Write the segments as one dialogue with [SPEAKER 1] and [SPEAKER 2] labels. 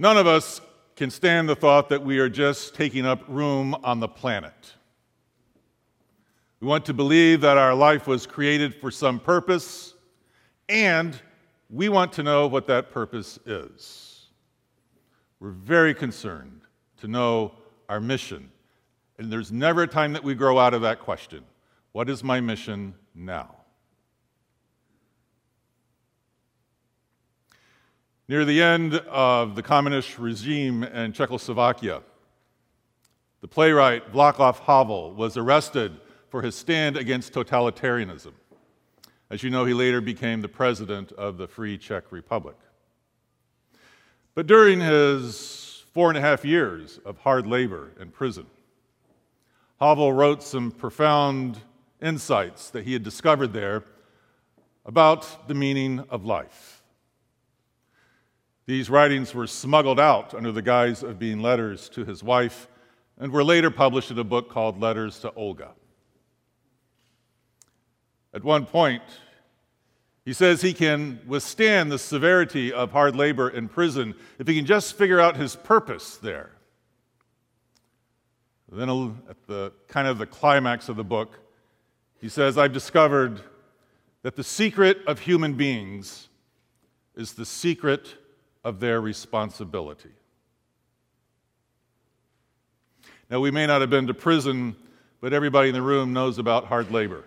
[SPEAKER 1] None of us can stand the thought that we are just taking up room on the planet. We want to believe that our life was created for some purpose, and we want to know what that purpose is. We're very concerned to know our mission. And there's never a time that we grow out of that question What is my mission now? Near the end of the communist regime in Czechoslovakia, the playwright Václav Havel was arrested for his stand against totalitarianism. As you know, he later became the president of the Free Czech Republic. But during his four and a half years of hard labor in prison, Havel wrote some profound insights that he had discovered there about the meaning of life. These writings were smuggled out under the guise of being letters to his wife and were later published in a book called Letters to Olga. At one point, he says he can withstand the severity of hard labor in prison if he can just figure out his purpose there. Then, at the kind of the climax of the book, he says, I've discovered that the secret of human beings is the secret of their responsibility. Now, we may not have been to prison, but everybody in the room knows about hard labor.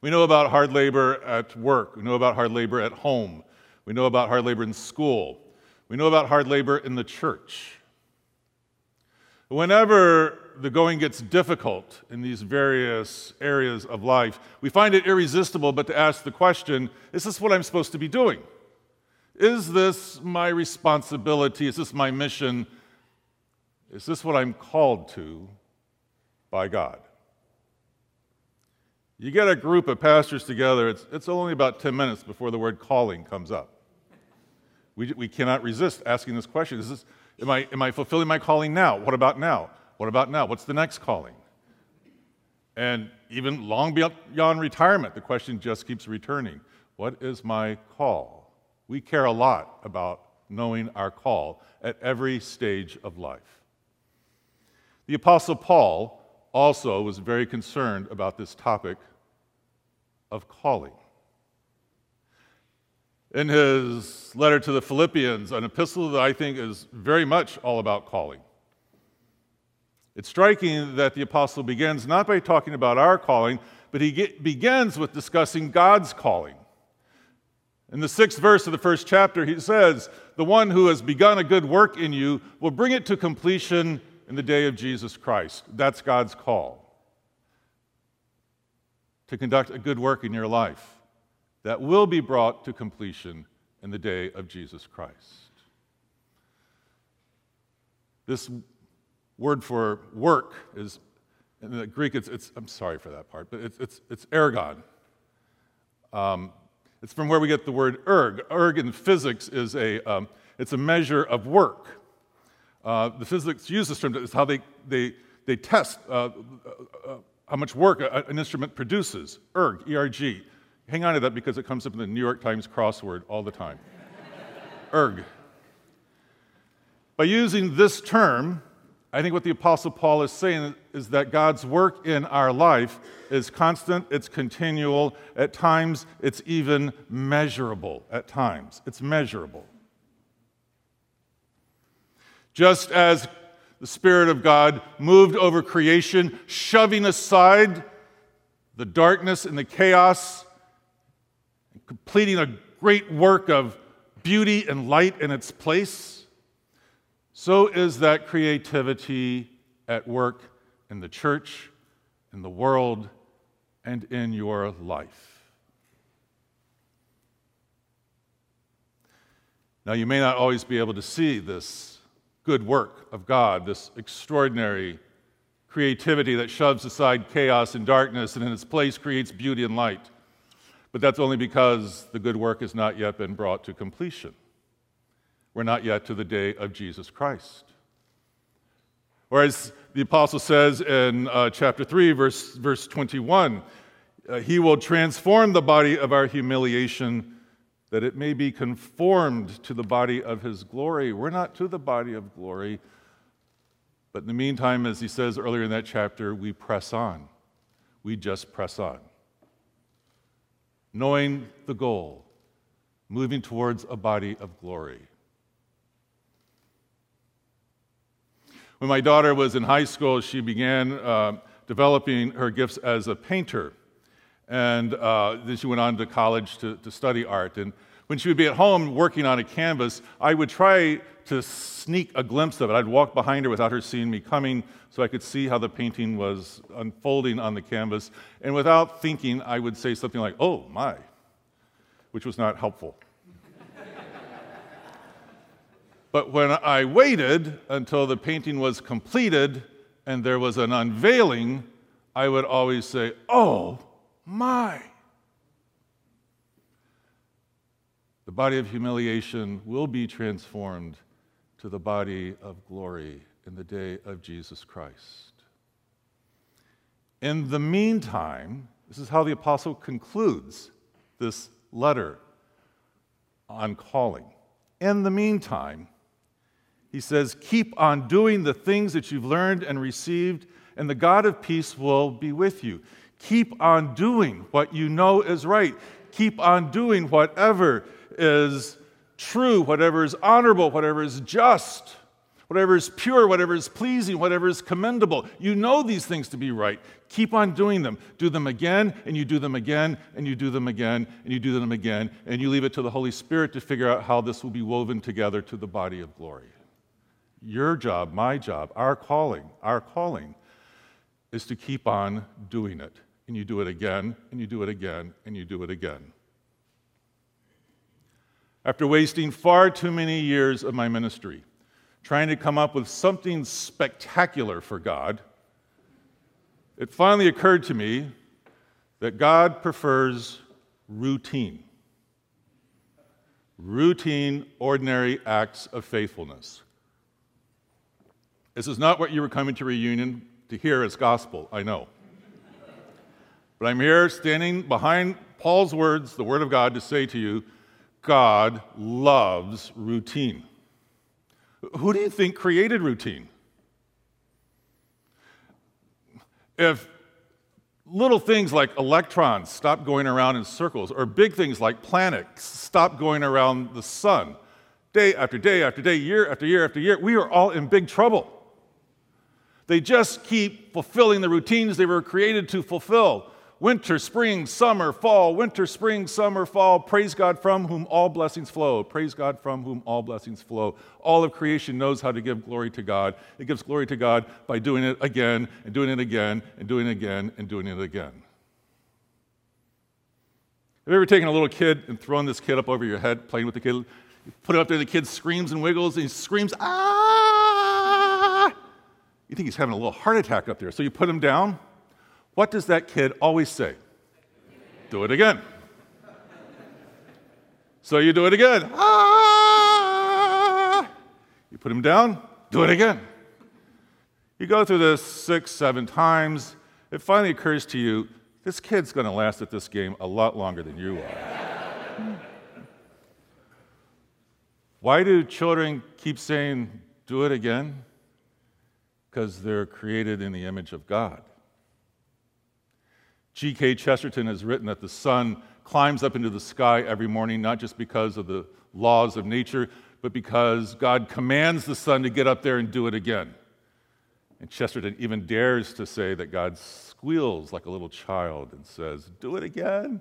[SPEAKER 1] We know about hard labor at work. We know about hard labor at home. We know about hard labor in school. We know about hard labor in the church. Whenever the going gets difficult in these various areas of life, we find it irresistible but to ask the question is this what I'm supposed to be doing? Is this my responsibility? Is this my mission? Is this what I'm called to by God? You get a group of pastors together, it's, it's only about 10 minutes before the word calling comes up. We, we cannot resist asking this question is this, am, I, am I fulfilling my calling now? What about now? What about now? What's the next calling? And even long beyond retirement, the question just keeps returning What is my call? We care a lot about knowing our call at every stage of life. The Apostle Paul also was very concerned about this topic of calling. In his letter to the Philippians, an epistle that I think is very much all about calling, it's striking that the apostle begins not by talking about our calling, but he get, begins with discussing God's calling. In the sixth verse of the first chapter, he says, The one who has begun a good work in you will bring it to completion in the day of Jesus Christ. That's God's call. To conduct a good work in your life that will be brought to completion in the day of Jesus Christ. This word for work is, in the Greek, it's, it's I'm sorry for that part, but it's, it's, it's ergon. Um, it's from where we get the word erg. Erg in physics is a, um, it's a measure of work. Uh, the physics use this term, it's how they, they, they test uh, uh, uh how much work a, an instrument produces. Erg, E-R-G. Hang on to that because it comes up in the New York Times crossword all the time. erg. By using this term, I think what the Apostle Paul is saying is that God's work in our life is constant, it's continual, at times it's even measurable. At times, it's measurable. Just as the Spirit of God moved over creation, shoving aside the darkness and the chaos, completing a great work of beauty and light in its place so is that creativity at work in the church, in the world, and in your life. Now, you may not always be able to see this good work of God, this extraordinary creativity that shoves aside chaos and darkness and in its place creates beauty and light. But that's only because the good work has not yet been brought to completion. We're not yet to the day of Jesus Christ. Or as the apostle says in uh, chapter 3, verse, verse 21, uh, he will transform the body of our humiliation that it may be conformed to the body of his glory. We're not to the body of glory, but in the meantime, as he says earlier in that chapter, we press on. We just press on. Knowing the goal, moving towards a body of glory. When my daughter was in high school, she began uh, developing her gifts as a painter. And uh, then she went on to college to, to study art. And when she would be at home working on a canvas, I would try to sneak a glimpse of it. I'd walk behind her without her seeing me coming so I could see how the painting was unfolding on the canvas. And without thinking, I would say something like, oh my, which was not helpful. But when I waited until the painting was completed and there was an unveiling, I would always say, Oh my! The body of humiliation will be transformed to the body of glory in the day of Jesus Christ. In the meantime, this is how the apostle concludes this letter on calling. In the meantime, he says, Keep on doing the things that you've learned and received, and the God of peace will be with you. Keep on doing what you know is right. Keep on doing whatever is true, whatever is honorable, whatever is just, whatever is pure, whatever is pleasing, whatever is commendable. You know these things to be right. Keep on doing them. Do them again, and you do them again, and you do them again, and you do them again, and you leave it to the Holy Spirit to figure out how this will be woven together to the body of glory. Your job, my job, our calling, our calling is to keep on doing it. And you do it again, and you do it again, and you do it again. After wasting far too many years of my ministry trying to come up with something spectacular for God, it finally occurred to me that God prefers routine. Routine, ordinary acts of faithfulness. This is not what you were coming to reunion to hear as gospel, I know. But I'm here standing behind Paul's words, the Word of God, to say to you God loves routine. Who do you think created routine? If little things like electrons stop going around in circles, or big things like planets stop going around the sun, day after day after day, year after year after year, we are all in big trouble. They just keep fulfilling the routines they were created to fulfill. Winter, spring, summer, fall, winter, spring, summer, fall. Praise God from whom all blessings flow. Praise God from whom all blessings flow. All of creation knows how to give glory to God. It gives glory to God by doing it again and doing it again and doing it again and doing it again. Have you ever taken a little kid and thrown this kid up over your head, playing with the kid? You put it up there, the kid screams and wiggles, and he screams, ah! You think he's having a little heart attack up there. So you put him down. What does that kid always say? Do it again. So you do it again. Ah! You put him down, do it again. You go through this six, seven times. It finally occurs to you this kid's going to last at this game a lot longer than you are. Why do children keep saying, do it again? Because they're created in the image of God. G.K. Chesterton has written that the sun climbs up into the sky every morning, not just because of the laws of nature, but because God commands the sun to get up there and do it again. And Chesterton even dares to say that God squeals like a little child and says, Do it again,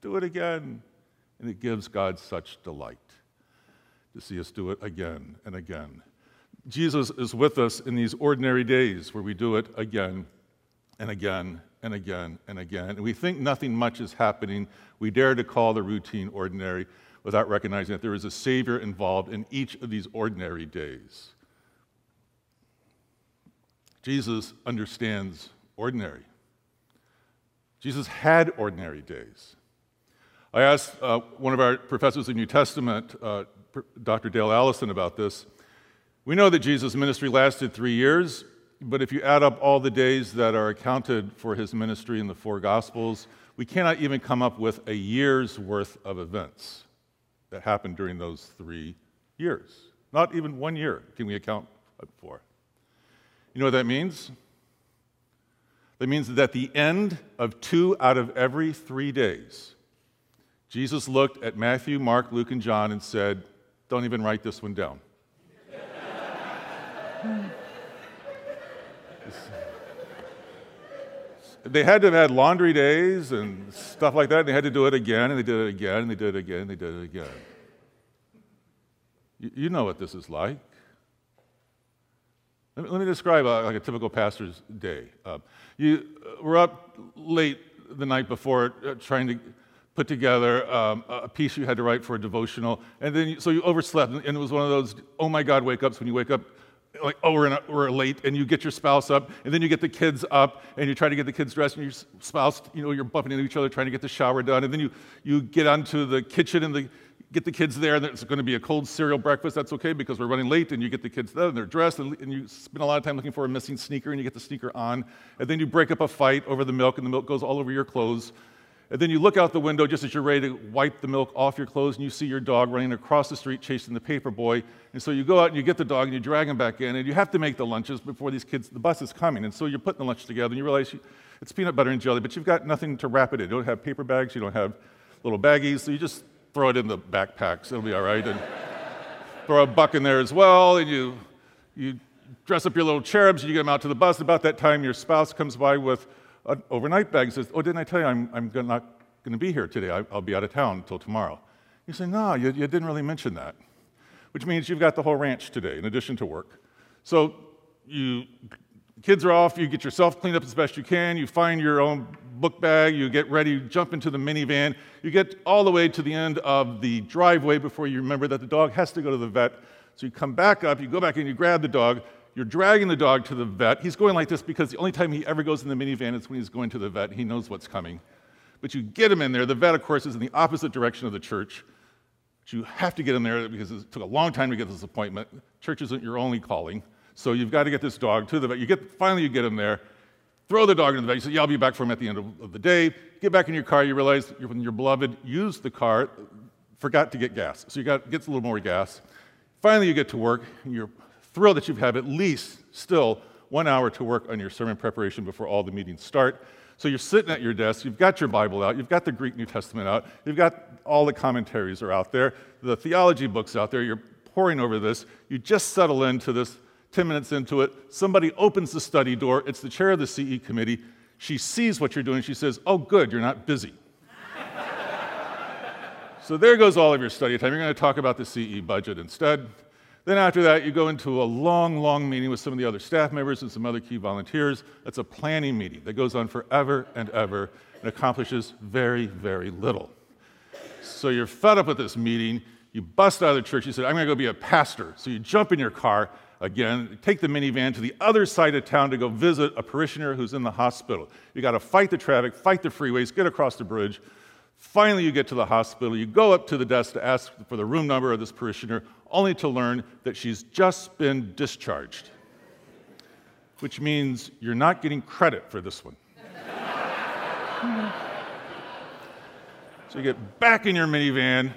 [SPEAKER 1] do it again. And it gives God such delight to see us do it again and again Jesus is with us in these ordinary days where we do it again and again and again and again. And we think nothing much is happening. We dare to call the routine ordinary without recognizing that there is a Savior involved in each of these ordinary days. Jesus understands ordinary. Jesus had ordinary days. I asked uh, one of our professors of New Testament, uh, Dr. Dale Allison, about this. We know that Jesus' ministry lasted three years, but if you add up all the days that are accounted for his ministry in the four Gospels, we cannot even come up with a year's worth of events. that happened during those three years. Not even one year can we account for. You know what that means? That means that at the end of two out of every three days, Jesus looked at Matthew, Mark, Luke, and John and said, Don't even write this one down. they had to have had laundry days and stuff like that, and they had to do it again, and they did it again, and they did it again, and they did it again. You, you know what this is like. Let me, let me describe a, like a typical pastor's day. Uh, you uh, were up late the night before uh, trying to put together um, a piece you had to write for a devotional, and then you, so you overslept, and it was one of those oh my God wake ups when you wake up like, oh, we're, a, we're late, and you get your spouse up, and then you get the kids up, and you try to get the kids dressed, and your spouse, you know, you're bumping into each other trying to get the shower done, and then you, you get onto the kitchen and the, get the kids there, and it's going to be a cold cereal breakfast. That's okay because we're running late, and you get the kids there, and they're dressed, and, and you spend a lot of time looking for a missing sneaker, and you get the sneaker on, and then you break up a fight over the milk, and the milk goes all over your clothes, and then you look out the window just as you're ready to wipe the milk off your clothes, and you see your dog running across the street chasing the paper boy. And so you go out and you get the dog and you drag him back in, and you have to make the lunches before these kids, the bus is coming. And so you're putting the lunch together, and you realize you, it's peanut butter and jelly, but you've got nothing to wrap it in. You don't have paper bags, you don't have little baggies, so you just throw it in the backpacks. It'll be all right. And throw a buck in there as well, and you, you dress up your little cherubs, and you get them out to the bus. About that time, your spouse comes by with an overnight bag and says, Oh, didn't I tell you I'm, I'm not going to be here today? I, will be out of town until tomorrow. You say, No, you, you didn't really mention that, which means you've got the whole ranch today in addition to work. So you kids are off, you get yourself cleaned up as best you can, you find your own book bag, you get ready, you jump into the minivan, you get all the way to the end of the driveway before you remember that the dog has to go to the vet. So you come back up, you go back in, you grab the dog, you're dragging the dog to the vet. He's going like this because the only time he ever goes in the minivan is when he's going to the vet. He knows what's coming. But you get him in there. The vet, of course, is in the opposite direction of the church. But you have to get him there because it took a long time to get this appointment. Church isn't your only calling. So you've got to get this dog to the vet. You get, finally, you get him there. Throw the dog in the vet. You say, Yeah, I'll be back for him at the end of, the day. Get back in your car. You realize when your beloved used the car, forgot to get gas. So you got gets a little more gas. Finally, you get to work. And you're thrilled that you have at least still one hour to work on your sermon preparation before all the meetings start. So you're sitting at your desk, you've got your Bible out, you've got the Greek New Testament out, you've got all the commentaries are out there, the theology books out there, you're poring over this, you just settle into this 10 minutes into it, somebody opens the study door, it's the chair of the CE committee, she sees what you're doing, she says, Oh, good, you're not busy. so there goes all of your study time. You're going to talk about the CE budget instead. Then after that, you go into a long, long meeting with some of the other staff members and some other key volunteers. That's a planning meeting that goes on forever and ever and accomplishes very, very little. So you're fed up with this meeting. You bust out of the church. You said, I'm going to go be a pastor. So you jump in your car again, take the minivan to the other side of town to go visit a parishioner who's in the hospital. You got to fight the traffic, fight the freeways, get across the bridge. Finally, you get to the hospital. You go up to the desk to ask for the room number of this parishioner only to learn that she's just been discharged, which means you're not getting credit for this one. so you get back in your minivan,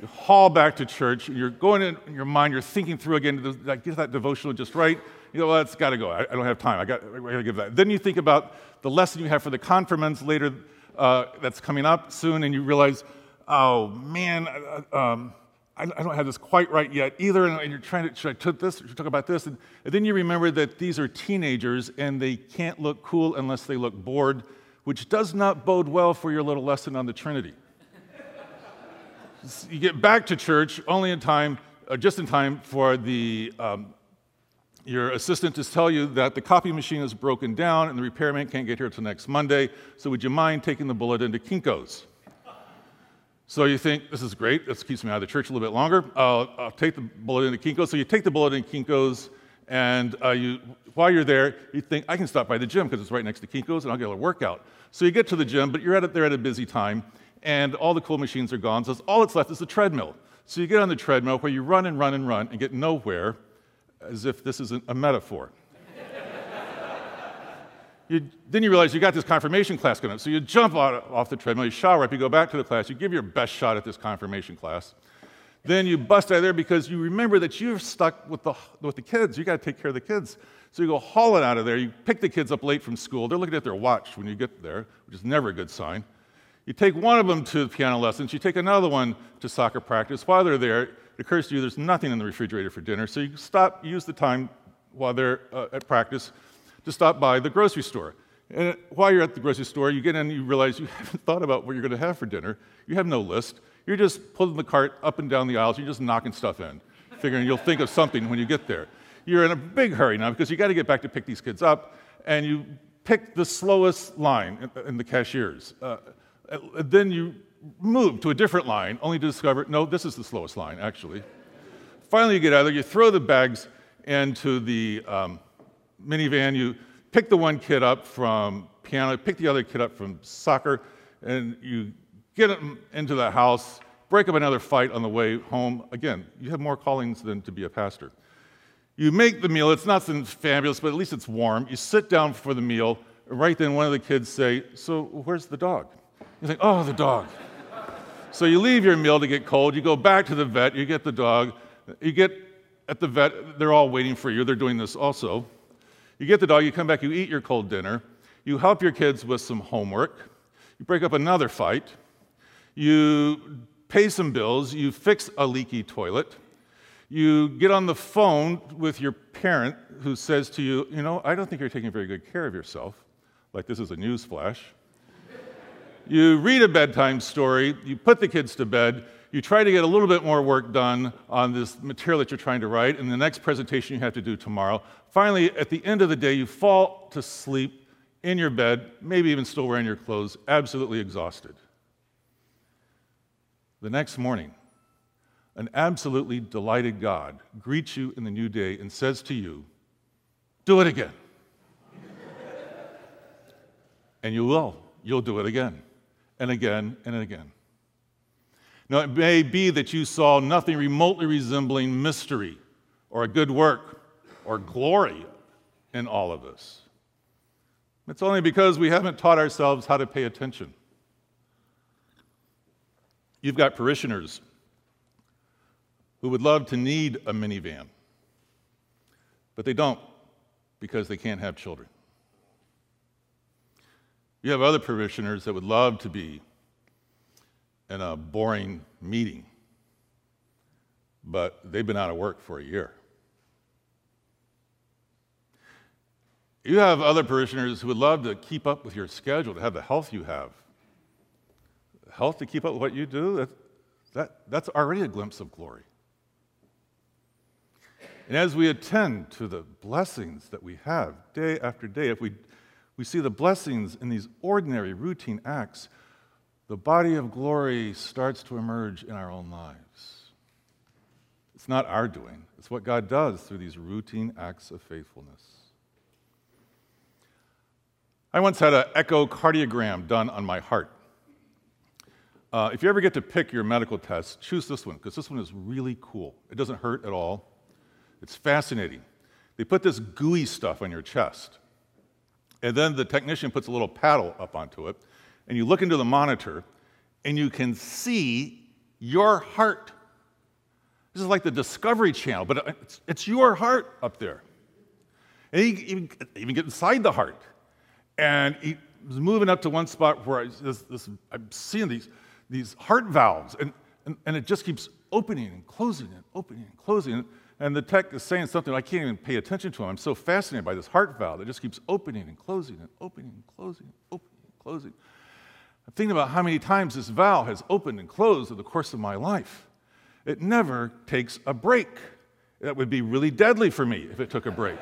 [SPEAKER 1] you haul back to church, and you're going in, your mind, you're thinking through again, like, get that devotional just right. You know, well, it's got to go. I, I, don't have time. I got, I got to give that. Then you think about the lesson you have for the confirmands later uh, that's coming up soon, and you realize, oh man, um, I, don't have this quite right yet either. And you're trying to, should I talk this? Or should I talk about this? And, and then you remember that these are teenagers and they can't look cool unless they look bored, which does not bode well for your little lesson on the Trinity. you get back to church only in time, uh, just in time for the um, your assistant just tell you that the copy machine is broken down and the repairman can't get here until next Monday. So would you mind taking the bullet into Kinko's? So you think, this is great, this keeps me out of the church a little bit longer. I'll take the bullet into Kinko's. So you take the bullet into Kinko's, and uh, you, while you're there, you think, I can stop by the gym because it's right next to Kinko's and I'll get a workout. So you get to the gym, but you're at it there at a busy time, and all the cool machines are gone. So all that's left is the treadmill. So you get on the treadmill where you run and run and run and get nowhere, as if this isn't a metaphor. You, then you realize you got this confirmation class coming up. So you jump out, off the treadmill, you shower up, you go back to the class, you give your best shot at this confirmation class. Then you bust out of there because you remember that you're stuck with the, with the kids. You got to take care of the kids. So you go hauling out of there. You pick the kids up late from school. They're looking at their watch when you get there, which is never a good sign. You take one of them to piano lessons. You take another one to soccer practice. While they're there, it occurs to you there's nothing in the refrigerator for dinner. So you stop, use the time while they're uh, at practice to stop by the grocery store. And while you're at the grocery store, you get in and you realize you haven't thought about what you're going to have for dinner. You have no list. You're just pulling the cart up and down the aisles. You're just knocking stuff in, figuring you'll think of something when you get there. You're in a big hurry now because you got to get back to pick these kids up, and you pick the slowest line in the cashiers. Uh, then you move to a different line, only to discover no, this is the slowest line, actually. Finally, you get out of there, you throw the bags into the um, minivan, you pick the one kid up from piano, pick the other kid up from soccer, and you get them into the house, break up another fight on the way home. Again, you have more callings than to be a pastor. You make the meal, it's nothing fabulous, but at least it's warm. You sit down for the meal, right then one of the kids say, So where's the dog? You think, oh, the dog. so you leave your meal to get cold, you go back to the vet, you get the dog, you get at the vet, they're all waiting for you, they're doing this also. You get the dog, you come back, you eat your cold dinner, you help your kids with some homework, you break up another fight, you pay some bills, you fix a leaky toilet, you get on the phone with your parent who says to you, You know, I don't think you're taking very good care of yourself, like this is a news flash. You read a bedtime story, you put the kids to bed, you try to get a little bit more work done on this material that you're trying to write, and the next presentation you have to do tomorrow. Finally, at the end of the day, you fall to sleep in your bed, maybe even still wearing your clothes, absolutely exhausted. The next morning, an absolutely delighted God greets you in the new day and says to you, Do it again. and you will. You'll do it again and again and again. Now, it may be that you saw nothing remotely resembling mystery or a good work or glory in all of this. It's only because we haven't taught ourselves how to pay attention. You've got parishioners who would love to need a minivan, but they don't because they can't have children. You have other parishioners that would love to be in a boring meeting, but they've been out of work for a year. You have other parishioners who would love to keep up with your schedule, to have the health you have, health to keep up with what you do, that, that, that's already a glimpse of glory. And as we attend to the blessings that we have day after day, if we, we see the blessings in these ordinary, routine acts, the body of glory starts to emerge in our own lives. It's not our doing, it's what God does through these routine acts of faithfulness. I once had an echocardiogram done on my heart. Uh, if you ever get to pick your medical test, choose this one because this one is really cool. It doesn't hurt at all. It's fascinating. They put this gooey stuff on your chest, and then the technician puts a little paddle up onto it, and you look into the monitor, and you can see your heart. This is like the Discovery Channel, but it's, it's your heart up there. And you even, even get inside the heart. And he was moving up to one spot where I, this, this, I'm seeing these these heart valves, and, and, and it just keeps opening and closing and opening and closing. And the tech is saying something I can't even pay attention to. I'm so fascinated by this heart valve that just keeps opening and closing and opening and closing and opening and closing. I'm thinking about how many times this valve has opened and closed in the course of my life. It never takes a break. That would be really deadly for me if it took a break.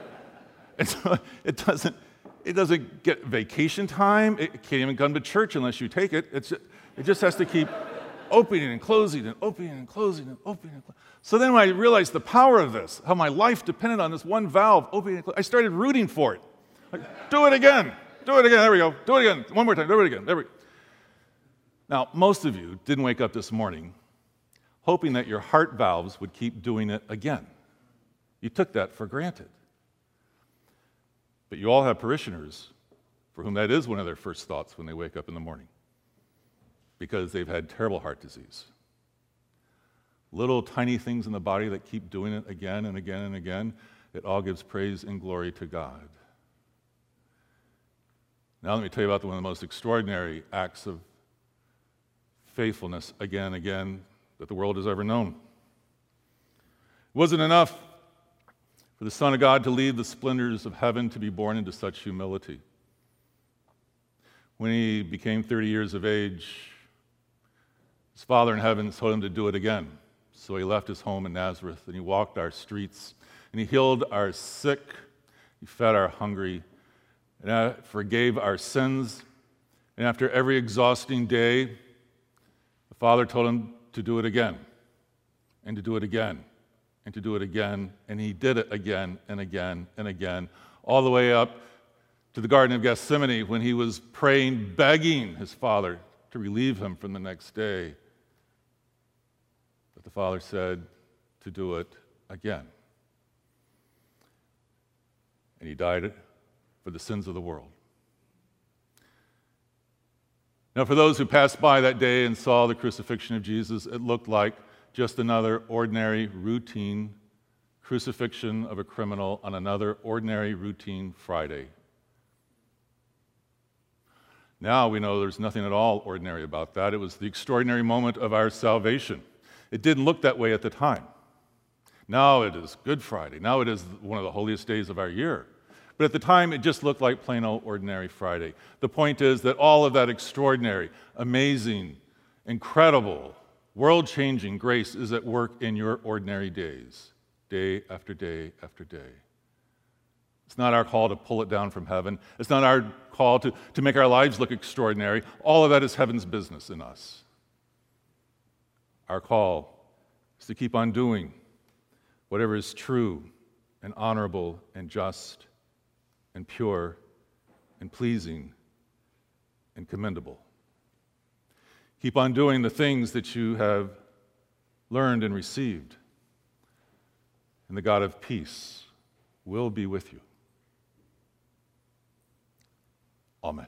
[SPEAKER 1] and so it doesn't, it doesn't get vacation time. It can't even come to church unless you take it. It's, it just has to keep opening and closing and opening and closing and opening and closing. So then when I realized the power of this, how my life depended on this one valve opening and closing, I started rooting for it. Like, do it again. Do it again. There we go. Do it again. One more time. Do it again. There we go. Now, most of you didn't wake up this morning hoping that your heart valves would keep doing it again. You took that for granted. But you all have parishioners for whom that is one of their first thoughts when they wake up in the morning because they've had terrible heart disease. little tiny things in the body that keep doing it again and again and again, it all gives praise and glory to God. Now, let me tell you about one of the most extraordinary acts of faithfulness again and again that the world has ever known. It wasn't enough for the Son of God to leave the splendors of heaven to be born into such humility. When he became 30 years of age, his Father in heaven told him to do it again. So he left his home in Nazareth and he walked our streets and he healed our sick, he fed our hungry, and uh, forgave our sins. And after every exhausting day, the Father told him to do it again, and to do it again, and to do it again. And he did it again and again and again, all the way up to the Garden of Gethsemane when he was praying, begging his Father to relieve him from the next day. The Father said to do it again. And he died for the sins of the world. Now, for those who passed by that day and saw the crucifixion of Jesus, it looked like just another ordinary, routine crucifixion of a criminal on another ordinary, routine Friday. Now we know there's nothing at all ordinary about that. It was the extraordinary moment of our salvation. It didn't look that way at the time. Now it is Good Friday. Now it is one of the holiest days of our year. But at the time, it just looked like plain old ordinary Friday. The point is that all of that extraordinary, amazing, incredible, world changing grace is at work in your ordinary days, day after day after day. It's not our call to pull it down from heaven. It's not our call to, to make our lives look extraordinary. All of that is heaven's business in us. Our call is to keep on doing whatever is true and honorable and just and pure and pleasing and commendable. Keep on doing the things that you have learned and received, and the God of peace will be with you. Amen.